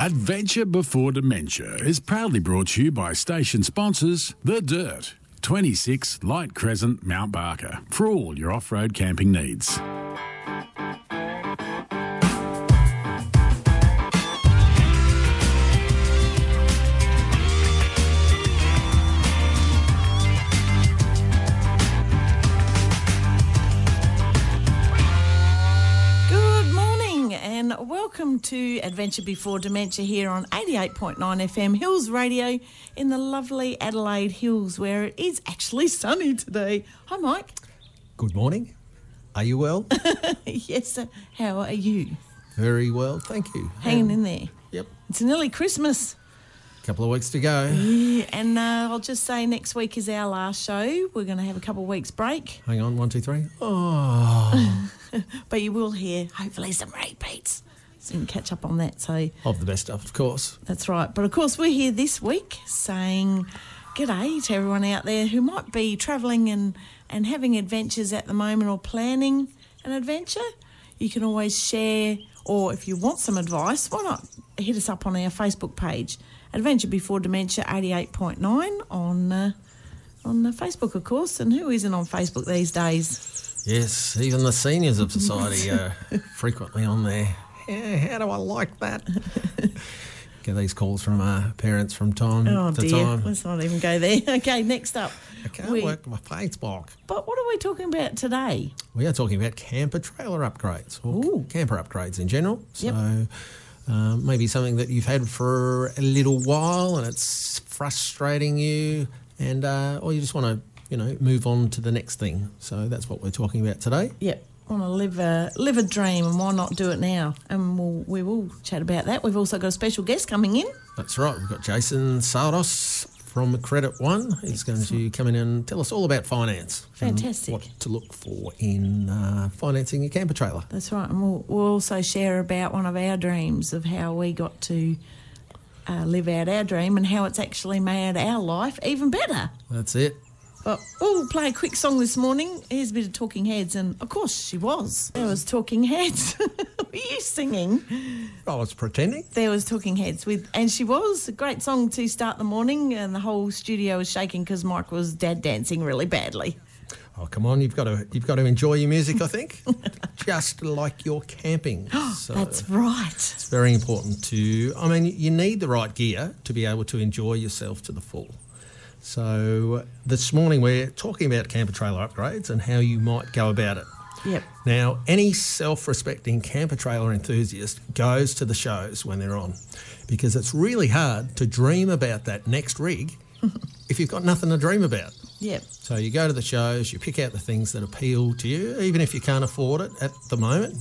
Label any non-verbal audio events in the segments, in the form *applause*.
Adventure Before Dementia is proudly brought to you by station sponsors The Dirt, 26 Light Crescent, Mount Barker, for all your off road camping needs. To Adventure Before Dementia here on 88.9 FM Hills Radio in the lovely Adelaide Hills where it is actually sunny today. Hi, Mike. Good morning. Are you well? *laughs* yes, sir. How are you? Very well, thank you. Hanging in there. Yep. It's nearly Christmas. A couple of weeks to go. Yeah, and uh, I'll just say next week is our last show. We're going to have a couple of weeks break, Hang on, one, two, three. *laughs* Oh, but you will hear hopefully some repeats. So you can catch up on that. So of the best stuff, of course. That's right. But of course, we're here this week saying g'day to everyone out there who might be travelling and, and having adventures at the moment or planning an adventure. You can always share, or if you want some advice, why not hit us up on our Facebook page, Adventure Before Dementia 88.9 on. Uh, on uh, Facebook, of course, and who isn't on Facebook these days? Yes, even the seniors of society are *laughs* frequently on there. Yeah, how do I like that? *laughs* Get these calls from uh, parents from time Oh to dear, time. let's not even go there. *laughs* Okay, next up. I can't we- work my Facebook. But what are we talking about today? We are talking about camper trailer upgrades or Ooh. camper upgrades in general. Yep. So uh, maybe something that you've had for a little while and it's frustrating you, and uh, or you just want to you know move on to the next thing. So that's what we're talking about today. Yep. Want to live a live a dream, and why not do it now? And we'll, we will chat about that. We've also got a special guest coming in. That's right. We've got Jason Sardos from Credit One. He's going to come in and tell us all about finance. Fantastic. what to look for in uh, financing a camper trailer. That's right, and we'll, we'll also share about one of our dreams of how we got to uh, live out our dream and how it's actually made our life even better. That's it. But we'll play a quick song this morning. Here's a bit of Talking Heads, and of course she was. There was Talking Heads. *laughs* Were you singing? I was pretending. There was Talking Heads with, and she was a great song to start the morning, and the whole studio was shaking because Mike was dad dancing really badly. Oh come on, you've got to you've got to enjoy your music. I think, *laughs* just like you're camping. *gasps* So That's right. it's very important to. I mean, you need the right gear to be able to enjoy yourself to the full. So this morning we're talking about camper trailer upgrades and how you might go about it. Yep. Now, any self respecting camper trailer enthusiast goes to the shows when they're on because it's really hard to dream about that next rig *laughs* if you've got nothing to dream about. Yep. So you go to the shows, you pick out the things that appeal to you, even if you can't afford it at the moment.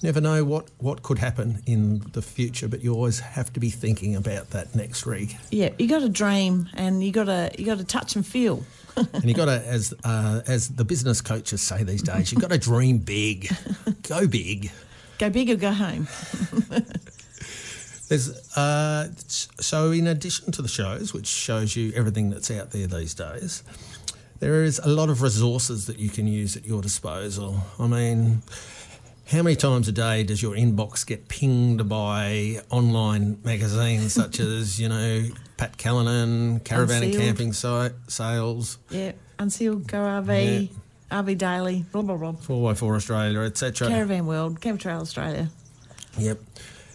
Never know what, what could happen in the future, but you always have to be thinking about that next rig. Yeah, You got to dream, and you got to you got to touch and feel. And you got to, as uh, as the business coaches say these days, you've got to *laughs* dream big, go big. Go big or go home. There's uh, so in addition to the shows, which shows you everything that's out there these days, there is a lot of resources that you can use at your disposal. I mean, how many times a day does your inbox get pinged by online magazines such *laughs* as you know Pat Callinan, Caravan and Camping site, Sales, Yep. Unsealed, Go RV, RV Daily, blah blah blah. 4x4 Australia, etc. Caravan World, Camper Trail Australia. Yep.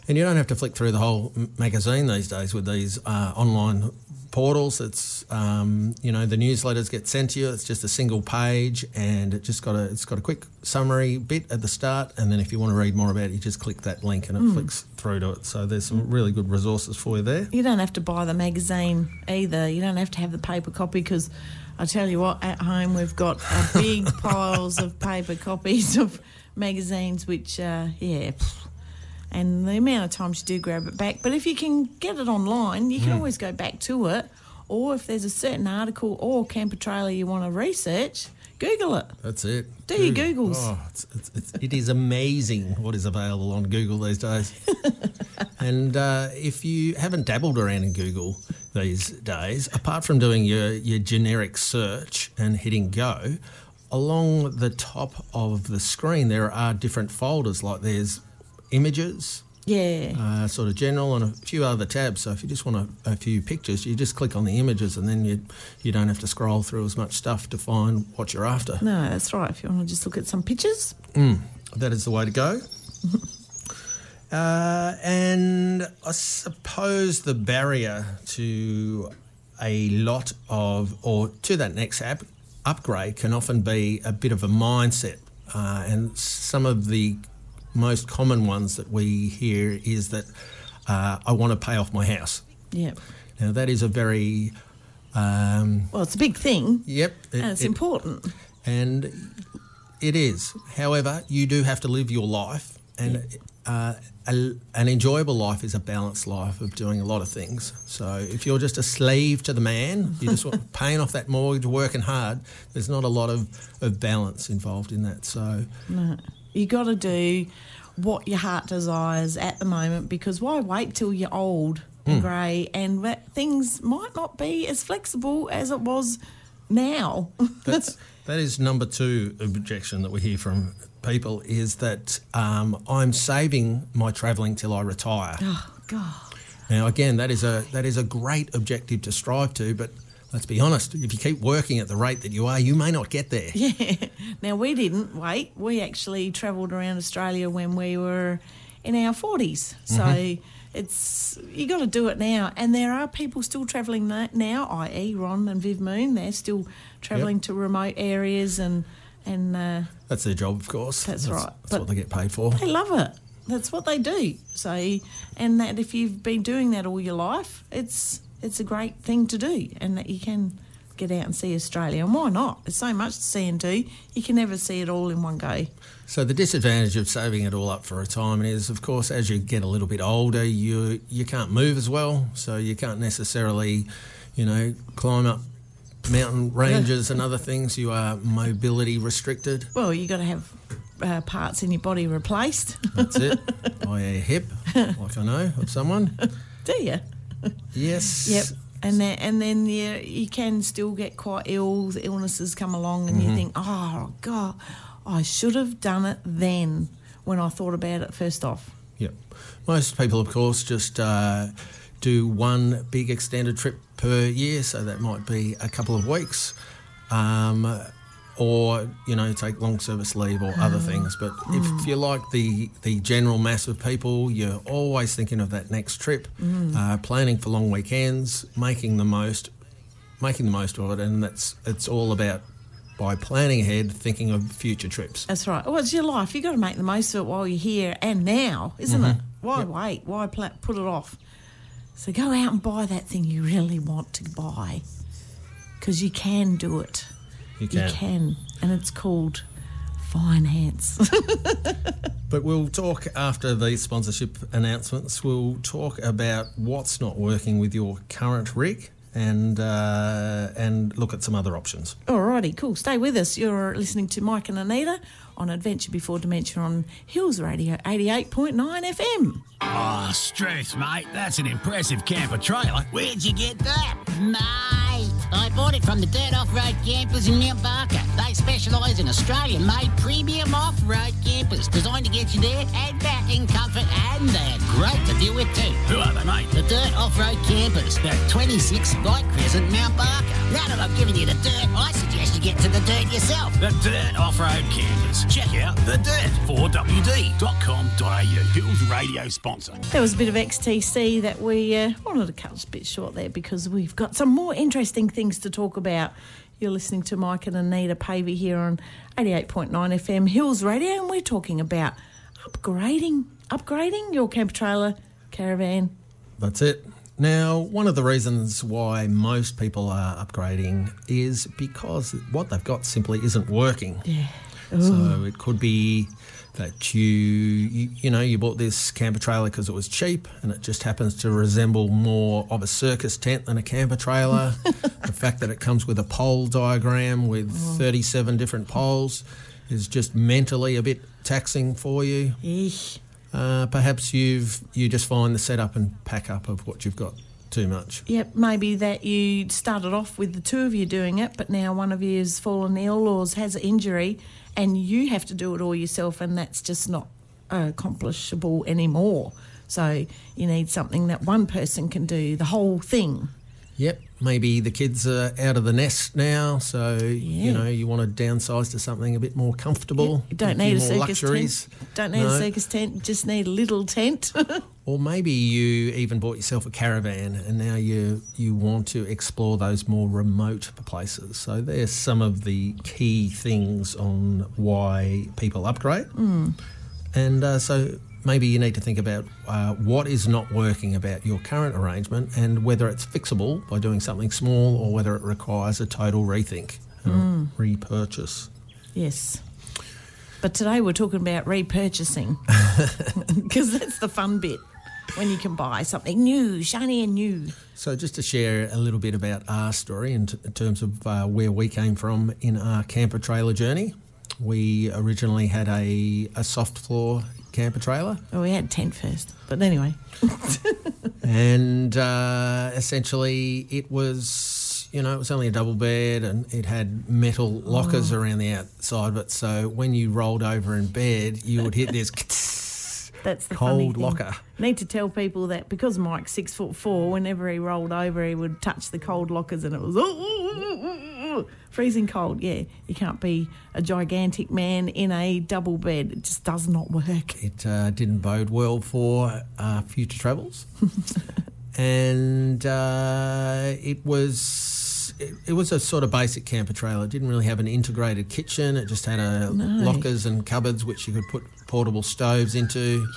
And you don't have to flick through the whole magazine these days with these uh, online portals. It's um, you know the newsletters get sent to you. It's just a single page, and it just got a it's got a quick summary bit at the start, and then if you want to read more about it, you just click that link and it flicks through to it. So there's some really good resources for you there. You don't have to buy the magazine either. You don't have to have the paper copy because I tell you what, at home we've got big *laughs* piles of paper copies of magazines, which, uh, yeah, pff, and the amount of times you do grab it back. But if you can get it online, you can always go back to it. Or if there's a certain article or camper trailer you want to research, Google it. That's it. Do your Googles. Oh, it's, it's, it's, it is amazing what is available on Google these days. *laughs* and uh, if you haven't dabbled around in Google these days, apart from doing your, your generic search and hitting go, along the top of the screen there are different folders. Like there's images, Yeah. uh, sort of general, and a few other tabs. So if you just want a, a few pictures, you just click on the images, and then you you don't have to scroll through as much stuff to find what you're after. No, that's right. If you want to just look at some pictures. That is the way to go. *laughs* uh, and I suppose the barrier to a lot of, or to that next app upgrade, can often be a bit of a mindset. Uh, and some of the most common ones that we hear is that uh, I want to pay off my house. Yeah. Now, that is a very, um, Well, it's a big thing. yep. it- And it's it- important. and it is. However, you do have to live your life, and uh, a, an enjoyable life is a balanced life of doing a lot of things. So if you're just a slave to the man, you just want *laughs* paying off that mortgage, working hard. There's not a lot of, of balance involved in that. So No. You got to do what your heart desires at the moment because why wait till you're old and grey and that things might not be as flexible as it was now. *laughs* that's that is number two objection that we hear from people is that um, I'm saving my travelling till I retire. oh, God. Now, again, that is a that is a great objective to strive to, but let's be honest. If you keep working at the rate that you are, you may not get there. Yeah. Now, we didn't wait. We actually travelled around Australia when we were in our 40s. So it's you got to do it now. And there are people still travelling now, i.e., Ron and Viv Moon. They're still travelling to remote areas and and uh, That's their job, of course. That's right. That's But- what they get paid for. they love it. That's what they do. So, and that if you've been doing that all your life, it's it's a great thing to do, and that you can get out and see Australia. And why not? There's so much to see and do. You can never see it all in one go. So the disadvantage of saving it all up for retirement is, of course, as you get a little bit older, you you can't move as well, so you can't necessarily, you know, climb up mountain ranges and other things. You are mobility restricted. Well, you got to have uh, parts in your body replaced, That's it. *laughs* By a hip, like I know of someone. do you? Yes. Yep. And then, and then you, you can still get quite ill. The illnesses come along, and you think, oh, God, I should have done it then when I thought about it first off. Yep. Most people, of course, just uh, do one big extended trip per year, so that might be a couple of weeks, um, or you know, take long service leave or other mm. things. But if mm. you're like the the general mass of people, you're always thinking of that next trip, mm. uh, planning for long weekends, making the most, making the most of it, and that's it's all about. By planning ahead, thinking of future trips. That's right. Well, it's your life. You've got to make the most of it while you're here and now, isn't mm-hmm. it? Why wait? Why pla- put it off? So go out and buy that thing you really want to buy because you can do it. You You can. can. And it's called finance. *laughs* But we'll talk after the sponsorship announcements. We'll talk about what's not working with your current rig and uh, and look at some other options. Alrighty, cool. Stay with us. You're listening to Mike and Anita on Adventure Before Dementia on Hills Radio 88.9 FM. Oh, strength, mate. That's an impressive camper trailer. Where'd you get that? Mate, I bought it from the Dirt Off-Road Campers in Mount Barker. They specialise in Australian-made premium off-road campers designed to get you there and back in comfort and they're great to deal with too. Who are they, mate? The Dirt Off-Road Campers at 26 Light Crescent, Mount Barker. Now that I've given you the dirt, I suggest you get to the dirt yourself. The Dirt Off-Road Campers. Check out The Dirt, 4wd.com.au. Hills Radio sponsor. There was a bit of XTC that we uh, wanted to cut a bit short there because we've got some more interesting things to talk about. You're listening to Mike and Anita Pavey here on 88.9 FM Hills Radio, and we're talking about upgrading, upgrading your camper trailer, caravan. That's it. Now, one of the reasons why most people are upgrading is because what they've got simply isn't working. Yeah. So it could be that you, you, you know, you bought this camper trailer because it was cheap and it just happens to resemble more of a circus tent than a camper trailer. *laughs* the fact that it comes with a pole diagram with 37 different poles is just mentally a bit taxing for you. Eesh. Uh, perhaps you've you just find the setup and pack up of what you've got too much. Yep, maybe that you started off with the two of you doing it, but now one of you has fallen ill or has an injury, and you have to do it all yourself, and that's just not uh, accomplishable anymore. So you need something that one person can do the whole thing. Yep. Maybe the kids are out of the nest now, so Yeah. you know you want to downsize to something a bit more comfortable. You don't few need a circus luxuries. tent. Don't need No. a circus tent. Just need a little tent. *laughs* Or maybe you even bought yourself a caravan and now you you want to explore those more remote places. So there's some of the key things on why people upgrade. And uh, so maybe you need to think about uh, what is not working about your current arrangement and whether it's fixable by doing something small or whether it requires a total rethink, a repurchase. yes. But today we're talking about repurchasing *laughs* because that's the fun bit when you can buy something new, shiny and new. So, just to share a little bit about our story in, t- in terms of uh, where we came from in our camper trailer journey, we originally had a, a soft floor camper trailer, Well, we had tent first, but anyway. *laughs* and uh, essentially it was, you know, it was only a double bed and it had metal lockers around the outside of it. So, when you rolled over in bed, you would hit this *laughs* That's the funny cold thing. locker. Need to tell people that because Mike's six foot four, whenever he rolled over, he would touch the cold lockers, and it was "Ooh, ooh, ooh, ooh, ooh," freezing cold. Yeah, you can't be a gigantic man in a double bed. It just does not work. It uh, didn't bode well for uh, future travels, *laughs* and uh, it was it, it was a sort of basic camper trailer. It didn't really have an integrated kitchen. It just had a lockers and cupboards which you could put portable stoves into.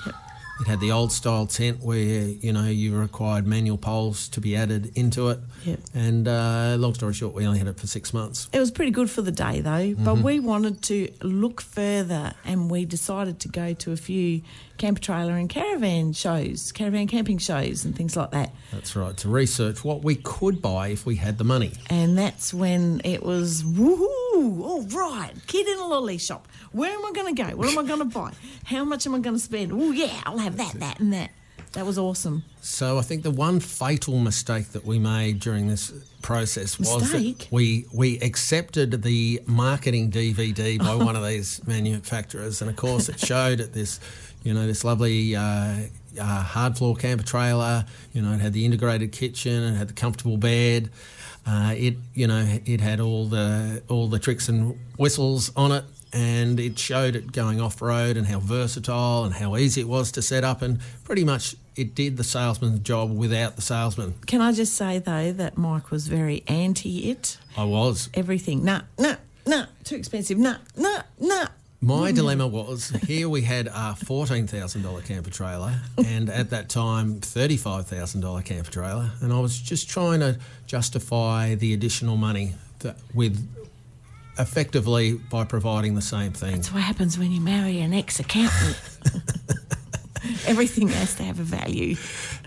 It had the old style tent where you know you required manual poles to be added into it. Yep. And uh, long story short, we only had it for six months. It was pretty good for the day though, Mm-hmm. but we wanted to look further and we decided to go to a few camper trailer and caravan shows, caravan camping shows and things like that. That's right. To research what we could buy if we had the money. And that's when it was woohoo! All right, kid in a lolly shop. Where am I going to go? What am I going to buy? How much am I going to spend? Oh yeah, I'll have that, that, and that. That was awesome. So I think the one fatal mistake that we made during this process was Mistake? that we we accepted the marketing DVD by one of these *laughs* manufacturers, and of course it showed at this, you know, this lovely. Uh, uh, hard floor camper trailer, you know, it had the integrated kitchen, it had the comfortable bed, uh, it, you know, it had all the all the tricks and whistles on it, and it showed it going off road and how versatile and how easy it was to set up, and pretty much it did the salesman's job without the salesman. Can I just say though that Mike was very anti it. I was. Everything. Nah, nah, nah. Too expensive. Nah, nah, nah. My dilemma was here we had a $14,000 camper trailer and at that time $35,000 camper trailer and I was just trying to justify the additional money that with effectively by providing the same thing. That's what happens when you marry an ex accountant. *laughs* Everything has to have a value.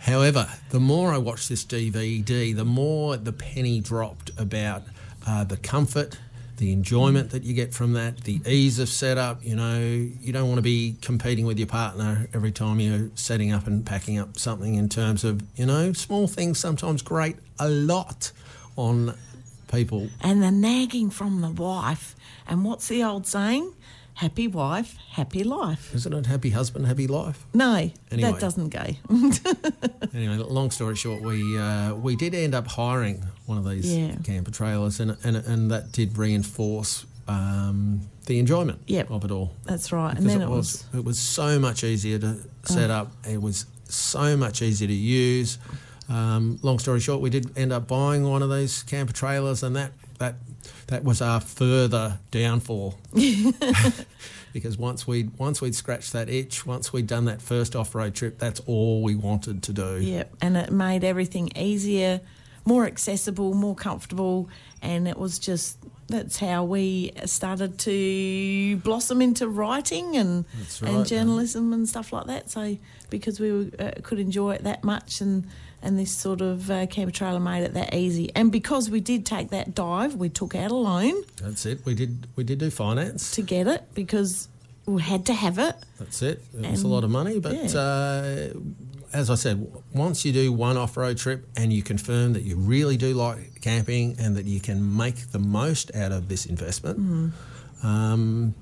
However, the more I watched this DVD, the more the penny dropped about uh, the comfort, the enjoyment that you get from that, the ease of setup. You know, you don't want to be competing with your partner every time you're setting up and packing up something in terms of, you know, small things sometimes grate a lot on people. And the nagging from the wife. And what's the old saying? Happy wife, happy life. Isn't it happy husband, happy life? No, Anyway. that doesn't go. *laughs* Anyway, long story short, we uh, we did end up hiring one of these Yeah. camper trailers, and and, and that did reinforce um, the enjoyment Yep. of it all. That's right. Because and then it it was was, Oh. it was so much easier to set up. It was so much easier to use. Um, long story short, we did end up buying one of these camper trailers, and that that that was our further downfall. *laughs* because once we once we'd scratched that itch, once we'd done that first off road trip, that's all we wanted to do. Yep, and it made everything easier, more accessible, more comfortable, and it was just that's how we started to blossom into writing and right, and journalism and stuff like that. So because we were, uh, could enjoy it that much and. And this sort of uh, camper trailer made it that easy, and because we did take that dive, we took out a loan That's it. We did we did do finance. to get it because we had to have it. That's it. It was a lot of money, but yeah. uh, as I said, once you do one off-road trip and you confirm that you really do like camping and that you can make the most out of this investment, Mm-hmm. um,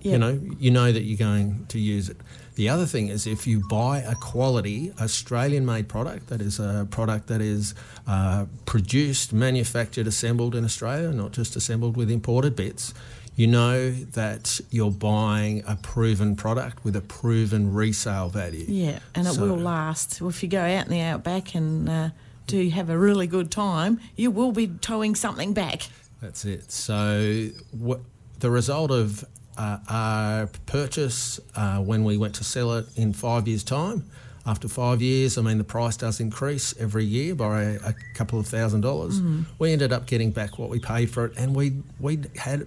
You know, you know that you're going to use it. The other thing is if you buy a quality Australian made product, that is a product that is uh, produced, manufactured, assembled in Australia, not just assembled with imported bits, you know that you're buying a proven product with a proven resale value. Yeah, and it So- will last. If you go out in the outback and uh, do have a really good time, you will be towing something back. That's it. So wh- the result of uh, our purchase uh, when we went to sell it in five years' time. After five years, I mean, the price does increase every year by a, a couple of thousand dollars. We ended up getting back what we paid for it, and we we had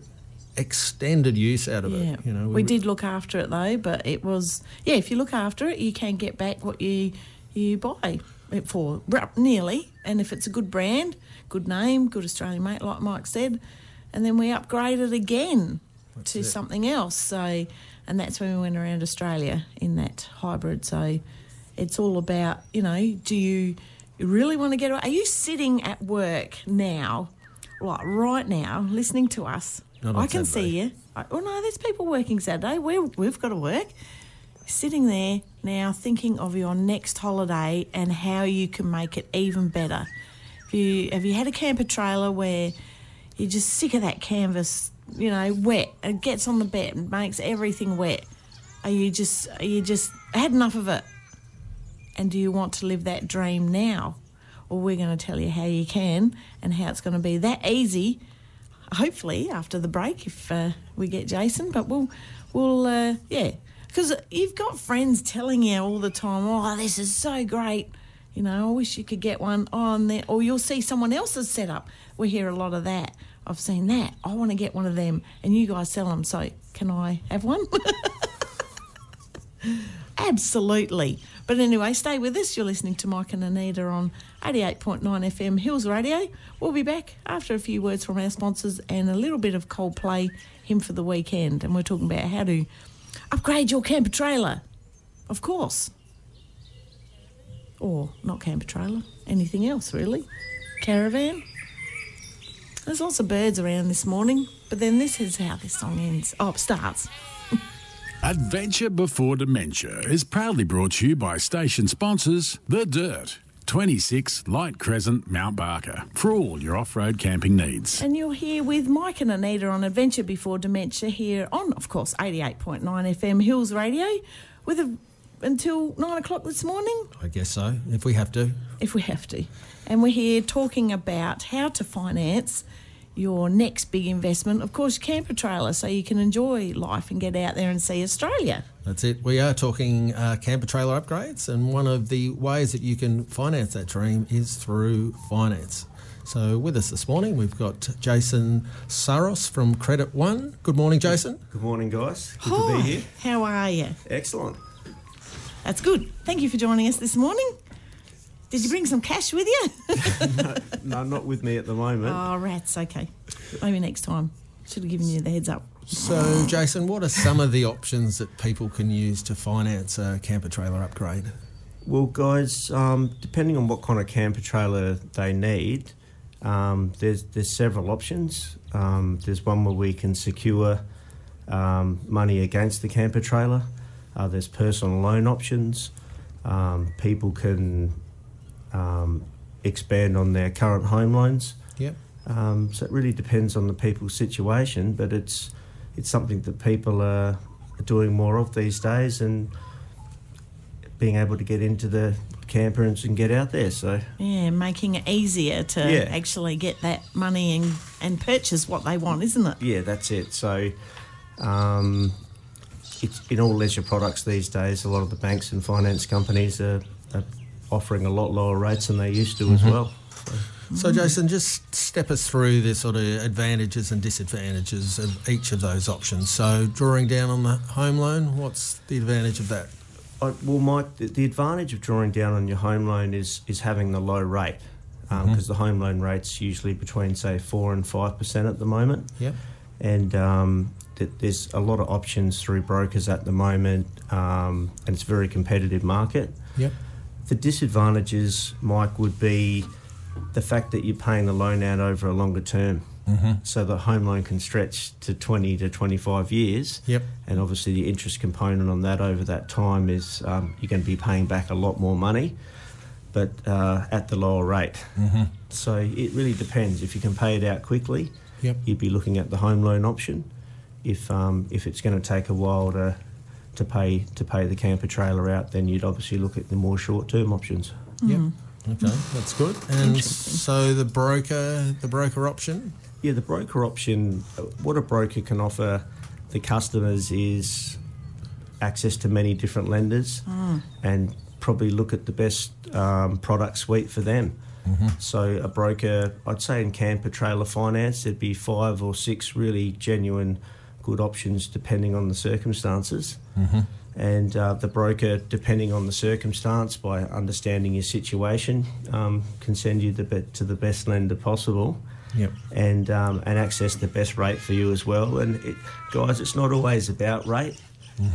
extended use out of Yeah, it. You know, we did look after it though, but it was yeah. If you look after it, you can get back what you you buy it for nearly. And if it's a good brand, good name, good Australian mate, like Mike said, and then we upgraded again to it. something else. So, and that's when we went around Australia in that hybrid. So, it's all about you know, do you you really want to get? Away? Are you sitting at work now, like right now, listening to us? Not I can Saturday. see you. I, oh no, there's people working Saturday. we we've got to work. Sitting there now, thinking of your next holiday and how you can make it even better. Have you have you had a camper trailer where you're just sick of that canvas, you know, wet? It gets on the bed and makes everything wet. Are you just are you just had enough of it? And do you want to live that dream now? Well, we're going to tell you how you can and how it's going to be that easy hopefully after the break if uh, we get Jason. But we'll, we'll, uh, yeah, because you've got friends telling you all the time, "Oh, this is so great." You know, I wish you could get one on there, or you'll see someone else's setup. We hear a lot of that. I've seen that. I want to get one of them, and you guys sell them. So, can I have one? *laughs* Absolutely. But anyway, stay with us. You're listening to Mike and Anita on 88.9 FM Hills Radio. We'll be back after a few words from our sponsors and a little bit of Coldplay, Hymn for the Weekend. And we're talking about how to upgrade your camper trailer. Of course. Or not camper trailer, anything else really. Caravan. There's lots of birds around this morning, but then this is how this song ends. Oh, it starts. Adventure Before Dementia is proudly brought to you by station sponsors The Dirt, 26 Light Crescent, Mount Barker, for all your off road camping needs. And you're here with Mike and Anita on Adventure Before Dementia here on, of course, 88.9 FM Hills Radio with a, until nine o'clock this morning, I guess so, if we have to. if we have to. And we're here talking about how to finance your next big investment, of course, camper trailer, so you can enjoy life and get out there and see Australia. That's it. We are talking uh, camper trailer upgrades, and one of the ways that you can finance that dream is through finance. So, with us this morning, we've got Jason Saros from Credit One. Good morning, Jason. Good morning, guys. Good to be here. How are you? Excellent. That's good. Thank you for joining us this morning. Did you bring some cash with you? *laughs* No, not with me at the moment. Oh, rats. Okay. Maybe next time. Should have given you the heads up. So, Jason, what are some of the options that people can use to finance a camper trailer upgrade? Well, guys, um, depending on what kind of camper trailer they need, um, there's there's several options. Um, there's one where we can secure um, money against the camper trailer. Uh, there's personal loan options. Um, people can um, expand on their current home loans. Yep. Um, so it really depends on the people's situation, but it's it's something that people are, are doing more of these days, and being able to get into the campers and get out there. So Yeah, making it easier to Yeah. actually get that money and, and purchase what they want, isn't it? yeah, that's it. So um, it's in all leisure products these days. A lot of the banks and finance companies are, are offering a lot lower rates than they used to as well. So, Jason, just step us through the sort of advantages and disadvantages of each of those options. So, drawing down on the home loan, what's the advantage of that? I, well, Mike, the, the advantage of drawing down on your home loan is is having the low rate, because the home loan rate's usually between say four and five percent at the moment, Yep. and um, th- there's a lot of options through brokers at the moment, um, and it's a very competitive market. Yep. The disadvantages, Mike, would be the fact that you're paying the loan out over a longer term. so the home loan can stretch to 20 to 25 years. Yep. And obviously, the interest component on that over that time is um, you're going to be paying back a lot more money, but uh, at the lower rate. Mm-hmm. So it really depends. If you can pay it out quickly, Yep. you'd be looking at the home loan option. If um, if it's going to take a while to to pay to pay the camper trailer out, then you'd obviously look at the more short term options. Yep. Okay, that's good. And so the broker, the broker option. Yeah, the broker option, uh, what a broker can offer the customers is access to many different lenders and probably look at the best um, product suite for them. So, a broker, I'd say in camper trailer finance, there'd be five or six really genuine good options depending on the circumstances. And uh, the broker, depending on the circumstance, by understanding your situation, um, can send you the be- to the best lender possible Yep. and um, and access the best rate for you as well. And it, guys, it's not always about rate.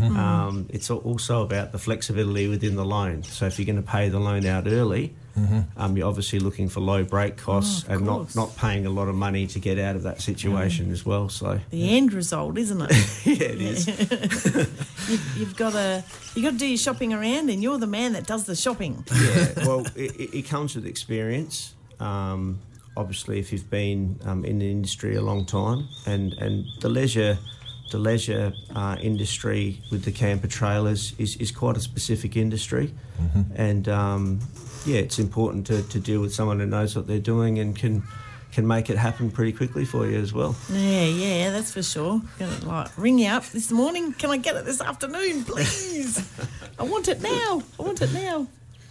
Um, it's also about the flexibility within the loan. So if you're going to pay the loan out early, um, you're obviously looking for low break costs Oh, and not, course. not paying a lot of money to get out of that situation as well. So The end result, isn't it? *laughs* yeah, it is. *laughs* you've, you've got to you got to do your shopping around, and you're the man that does the shopping. yeah, well, *laughs* it, it- it comes with experience. Um, obviously, if you've been um, in the industry a long time, and, and the leisure, the leisure uh, industry with the camper trailers is, is quite a specific industry, and um, yeah, it's important to, to deal with someone who knows what they're doing and can can make it happen pretty quickly for you as well. Yeah, yeah, that's for sure. Gonna like ring you up this morning. Can I get it this afternoon, please? *laughs* I want it now. I want it now.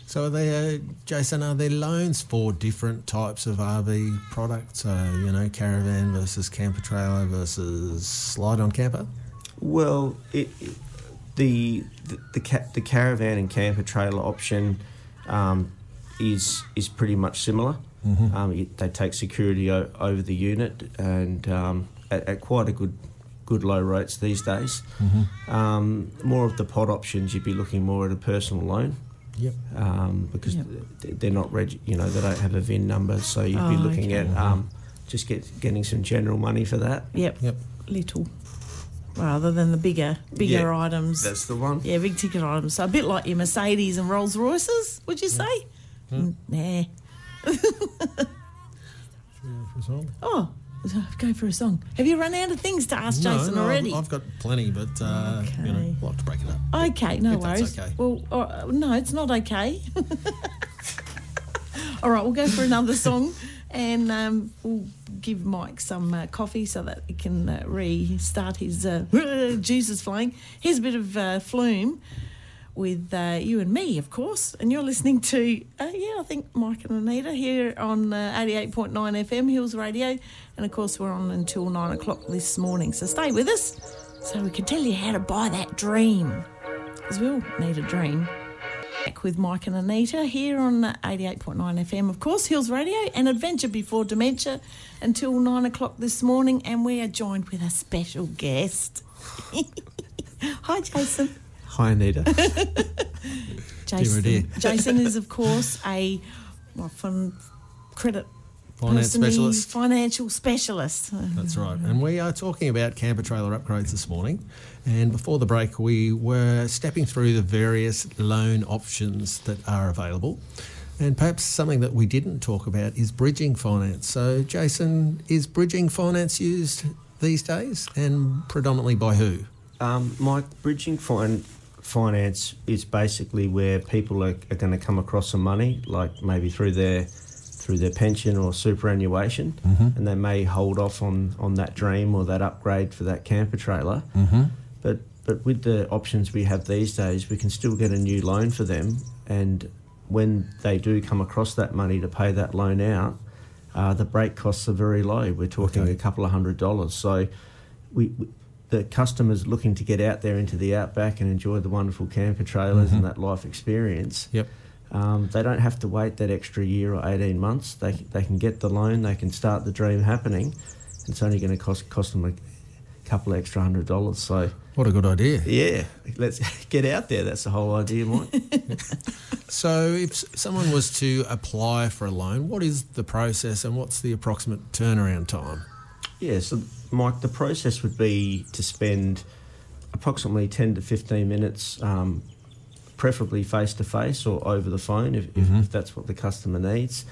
So are there, uh, Jason, are there loans for different types of RV products? So, you know, caravan versus camper trailer versus slide on camper? Well, it, it- the the the, ca- the caravan and camper trailer option um, is is pretty much similar. Um, it, they take security o- over the unit and um, at, at quite a good good low rates these days. Um, more of the pod options, you'd be looking more at a personal loan. Yep. Um, because Yep. they're not reg- you know they don't have a VIN number, so you'd be Oh, looking okay. at um, just get getting some general money for that. Yep. Yep. Little, rather than the bigger, bigger Yeah, items. That's the one. yeah, big ticket items. So a bit like your Mercedes and Rolls Royces, would you say? Mm, Nah. *laughs* Oh, *sighs* go for a song. Have you run out of things to ask No, Jason no, I've- already? I've, got plenty, but, uh, you know, Okay. Like to break it up. Okay, no If worries. okay. Well, uh, no, it's not okay. *laughs* All right, we'll go for another song, and um, we'll give Mike some uh, coffee so that he can uh, restart his uh, *laughs* juices flowing. Here's a bit of uh, flume with uh, you and me, of course, and you're listening to uh, yeah, I think Mike and Anita here on uh, 88.9 FM Hills Radio, and of course we're on until nine o'clock this morning. So stay with us, so we can tell you how to buy that dream because we all need a dream. Back with Mike and Anita here on 88.9 FM, of course, Hills Radio and Adventure Before Dementia until nine o'clock this morning. And we are joined with a special guest. *laughs* Hi, Jason. Hi, Anita. *laughs* Jason, dear. Jason is, of course, a well, from credit Finance person-y specialist. financial specialist. That's right. And we are talking about camper trailer upgrades this morning. And before the break, we were stepping through the various loan options that are available. And perhaps something that we didn't talk about is bridging finance. So, Jason, is bridging finance used these days and predominantly by who? Um, Mike, bridging fin- finance is basically where people are, are going to come across some money, like maybe through their through their pension or superannuation, and they may hold off on, on that dream or that upgrade for that camper trailer. But but with the options we have these days, we can still get a new loan for them, and when they do come across that money to pay that loan out, uh, the break costs are very low. We're talking Okay. a couple of hundred dollars. So we, we the customers looking to get out there into the outback and enjoy the wonderful camper trailers and that life experience. Yep. Um, they don't have to wait that extra year or 18 months. They, they can get the loan, they can start the dream happening. It's only going to cost, cost them a couple of extra hundred dollars. So, What a good idea. yeah, let's *laughs* get out there. That's the whole idea, Mike. *laughs* So, if someone was to apply for a loan, what is the process and what's the approximate turnaround time? Yeah, so Mike, the process would be to spend approximately 10 to 15 minutes, um, preferably face to face or over the phone if, if, if that's what the customer needs.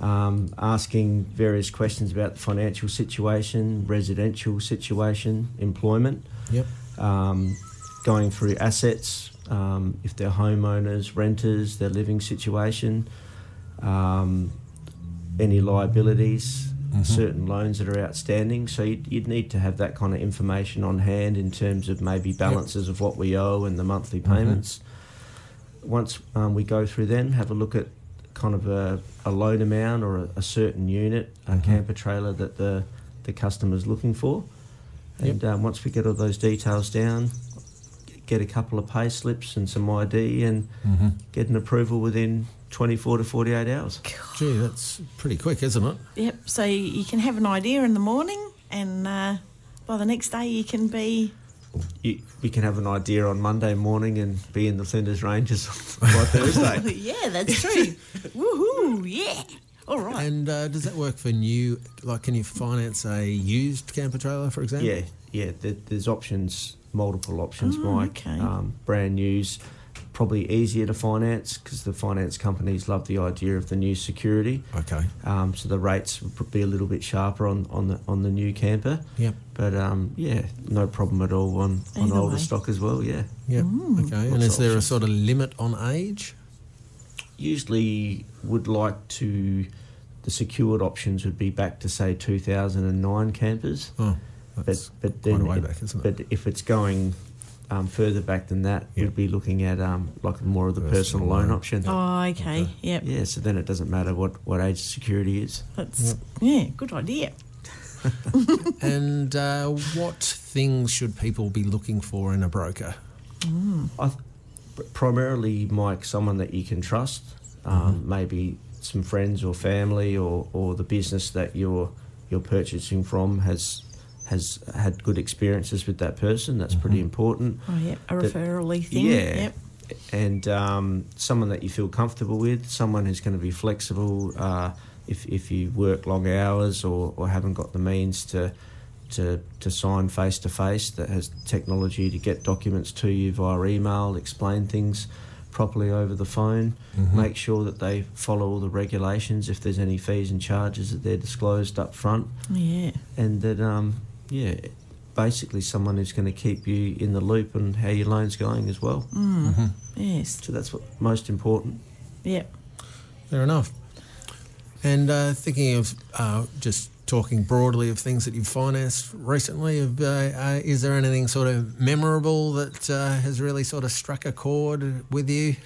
Um, asking various questions about the financial situation, residential situation, employment, Yep. um, going through assets, um, if they're homeowners, renters, their living situation, um, any liabilities, certain loans that are outstanding. So you'd, you'd need to have that kind of information on hand in terms of maybe balances of what we owe and the monthly payments. Once um, we go through them, have a look at kind of a, a loan amount or a, a certain unit, a camper trailer that the, the customer's looking for. And um, once we get all those details down, get a couple of pay slips and some ID and get an approval within 24 to 48 hours. Gee, that's pretty quick, isn't it? Yep. So you can have an idea in the morning, and uh, by the next day you can be. You, we can have an idea on Monday morning and be in the Flinders Ranges *laughs* by Thursday. *laughs* yeah, that's true. *laughs* Woohoo! Yeah. All right. And uh, does that work for new? Like, can you finance a used camper trailer, for example? Yeah, yeah. There, there's options, multiple options, Mike. okay. Um, brand news, probably easier to finance because the finance companies love the idea of the new security. Okay. Um, so the rates would be a little bit sharper on, on the on the new camper. Yep. But um, yeah, no problem at all on, on older way. stock as well. Yeah, Yep. okay. And is there a sort of limit on age? usually would like to. The secured options would be back to say 2009 campers. Oh, that's but but then quite a way it- back, isn't it? But if it's going um, further back than that, Yep. we'd be looking at um, like more of the Personal personal, loan, loan. option. oh, okay. Yep. Yeah, so then it doesn't matter what, what age security is. That's yeah. Good idea. *laughs* and uh, what things should people be looking for in a broker? I th- primarily, Mike, someone that you can trust, um, maybe some friends or family, or, or the business that you're you're purchasing from has has had good experiences with that person. That's pretty important. Oh, yep. A referral thing. Yeah. Yep. And um, someone that you feel comfortable with, someone who's going to be flexible uh, if, if you work long hours or, or haven't got the means to, to, to sign face to face, that has technology to get documents to you via email, explain things properly over the phone, make sure that they follow all the regulations if there's any fees and charges that they're disclosed up front Yeah. and that um, yeah, basically someone who's going to keep you in the loop on how your loan's going as well. Yes. So that's what most important. Yep. Fair enough. And uh, thinking of uh, just talking broadly of things that you've financed recently, have, uh, uh, is there anything sort of memorable that uh, has really sort of struck a chord with you?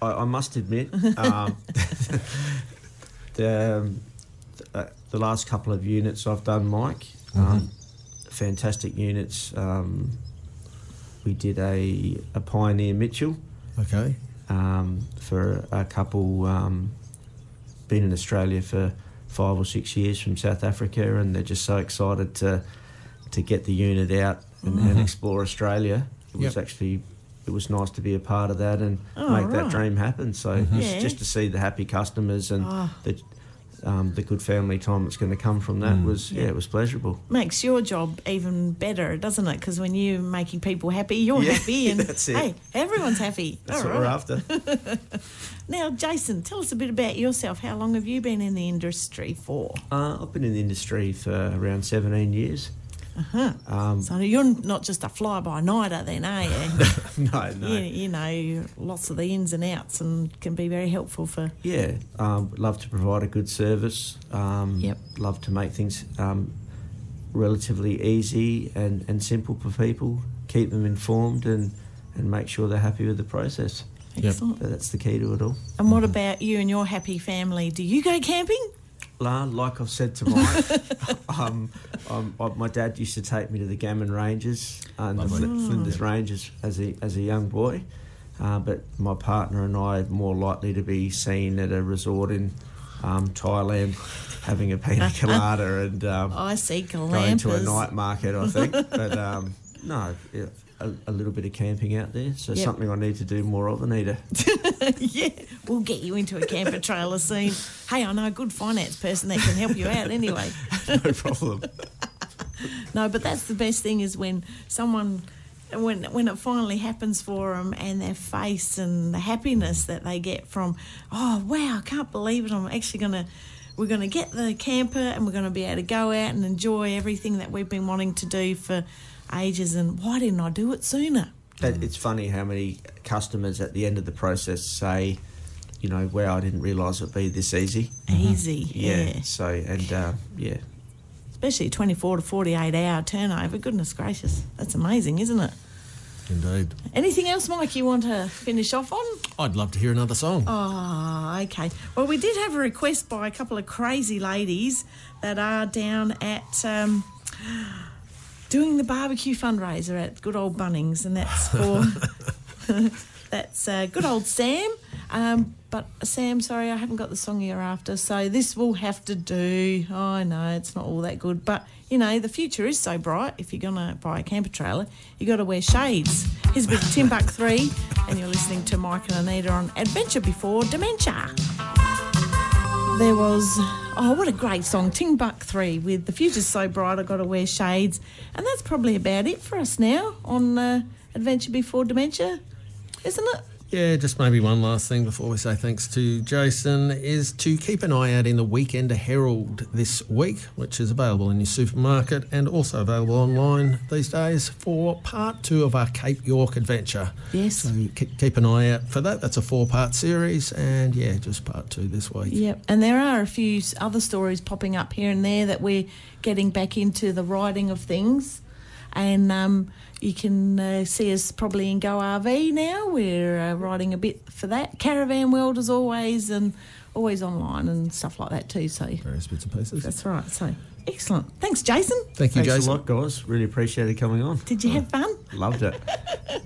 I, I must admit, *laughs* um, *laughs* the, um, the, uh, the last couple of units I've done, Mike, um, fantastic units. Um, we did a, a Pioneer Mitchell. Okay. um, for a couple um, been in Australia for five or six years from South Africa, and they're just so excited to to get the unit out and, and explore Australia. It was Yep. actually it was nice to be a part of that and Oh, make that dream happen. So just, Yeah. just to see the happy customers and Oh. the um, the good family time that's going to come from that was yeah, it was pleasurable. Makes your job even better, doesn't it? Because when you're making people happy, you're Yeah, happy, and *laughs* that's it. hey, everyone's happy. *laughs* That's All what we're after. *laughs* Now, Jason, tell us a bit about yourself. How long have you been in the industry for? uh, I've been in the industry for around 17 years. Um, So you're not just a fly-by-nighter, then, are you? *laughs* no, no. you, you know lots of the ins and outs, and can be very helpful for. Yeah, um, love to provide a good service. Um, Yep. Love to make things um, relatively easy and, and simple for people. Keep them informed and, and make sure they're happy with the process. Excellent. So that's the key to it all. And what about you and your happy family? Do you go camping? La, like I've said to Mike, *laughs* um, um, uh, my dad used to take me to the Gammon Ranges and the Fl- Flinders Ranges as a as a young boy. Uh, but my partner and I are more likely to be seen at a resort in um, Thailand, having a pina *laughs* colada and um, I see going to a night market. I think, *laughs* but um, no, yeah, a, a little bit of camping out there. So Yep. something I need to do more of, Anita. *laughs* yeah, we'll get you into a camper trailer soon. Hey, I know a good finance person that can help you out anyway. *laughs* no *laughs* problem. No, but that's the best thing is when someone. When when it finally happens for them and their face and the happiness that they get from, oh wow, I can't believe it! I'm actually gonna, we're gonna get the camper and we're gonna be able to go out and enjoy everything that we've been wanting to do for ages. And why didn't I do it sooner? It- It's funny how many customers at the end of the process say, you know, wow, I didn't realise it'd be this easy. Easy, Yeah. yeah. So and uh, yeah, Especially 24 to 48 hour turnover. Goodness gracious, that's amazing, isn't it? Indeed. Anything else, Mike, you want to finish off on? I'd love to hear another song. Oh, okay. Well, we did have a request by a couple of crazy ladies that are down at um, doing the barbecue fundraiser at good old Bunnings, and that's for *laughs* that's uh, good old Sam. Um, but Sam, sorry, I haven't got the song you're after, so this will have to do. Oh, I know it's not all that good, but you know the future is so bright. If you're gonna buy a camper trailer, you got to wear shades. Here's a bit of Timbuk Three, and you're listening to Mike and Anita on Adventure Before Dementia. There was, oh, what a great song, Timbuk 3 with The Future's So Bright, i got to Wear Shades. And that's probably about it for us now on uh, Adventure Before Dementia, isn't it? Yeah, just maybe one last thing before we say thanks to Jason is to keep an eye out in the Weekender Herald this week, which is available in your supermarket and also available online these days for part two of our Cape York adventure. Yes. So keep, keep an eye out for that. That's a four part series, and yeah, just part two this week. Yep. And there are a few other stories popping up here and there that we're getting back into the writing of things. And um, you can uh, see us probably in Go RV now. We're uh, writing a bit for that. Caravan World as always, and always online and stuff like that too. So Various bits and pieces. that's right. So excellent. Thanks, Jason. Thank you, thanks Jason. a lot, guys. Really appreciated coming on. Did you have fun? Loved it. *laughs*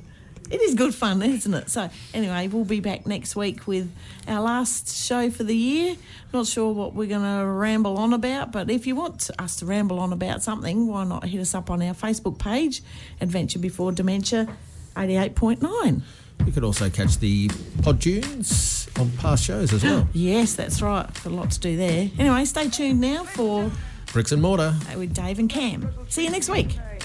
It is good fun, isn't it? So, anyway, we'll be back next week with our last show for the year. Not sure what we're going to ramble on about, but if you want us to ramble on about something, why not hit us up on our Facebook page, Adventure Before Dementia 88.9. You could also catch the pod tunes on past shows as well. *gasps* Yes, that's right. Got a lot to do there. Anyway, stay tuned now for Bricks and mortar. with Dave and Cam. See you next week.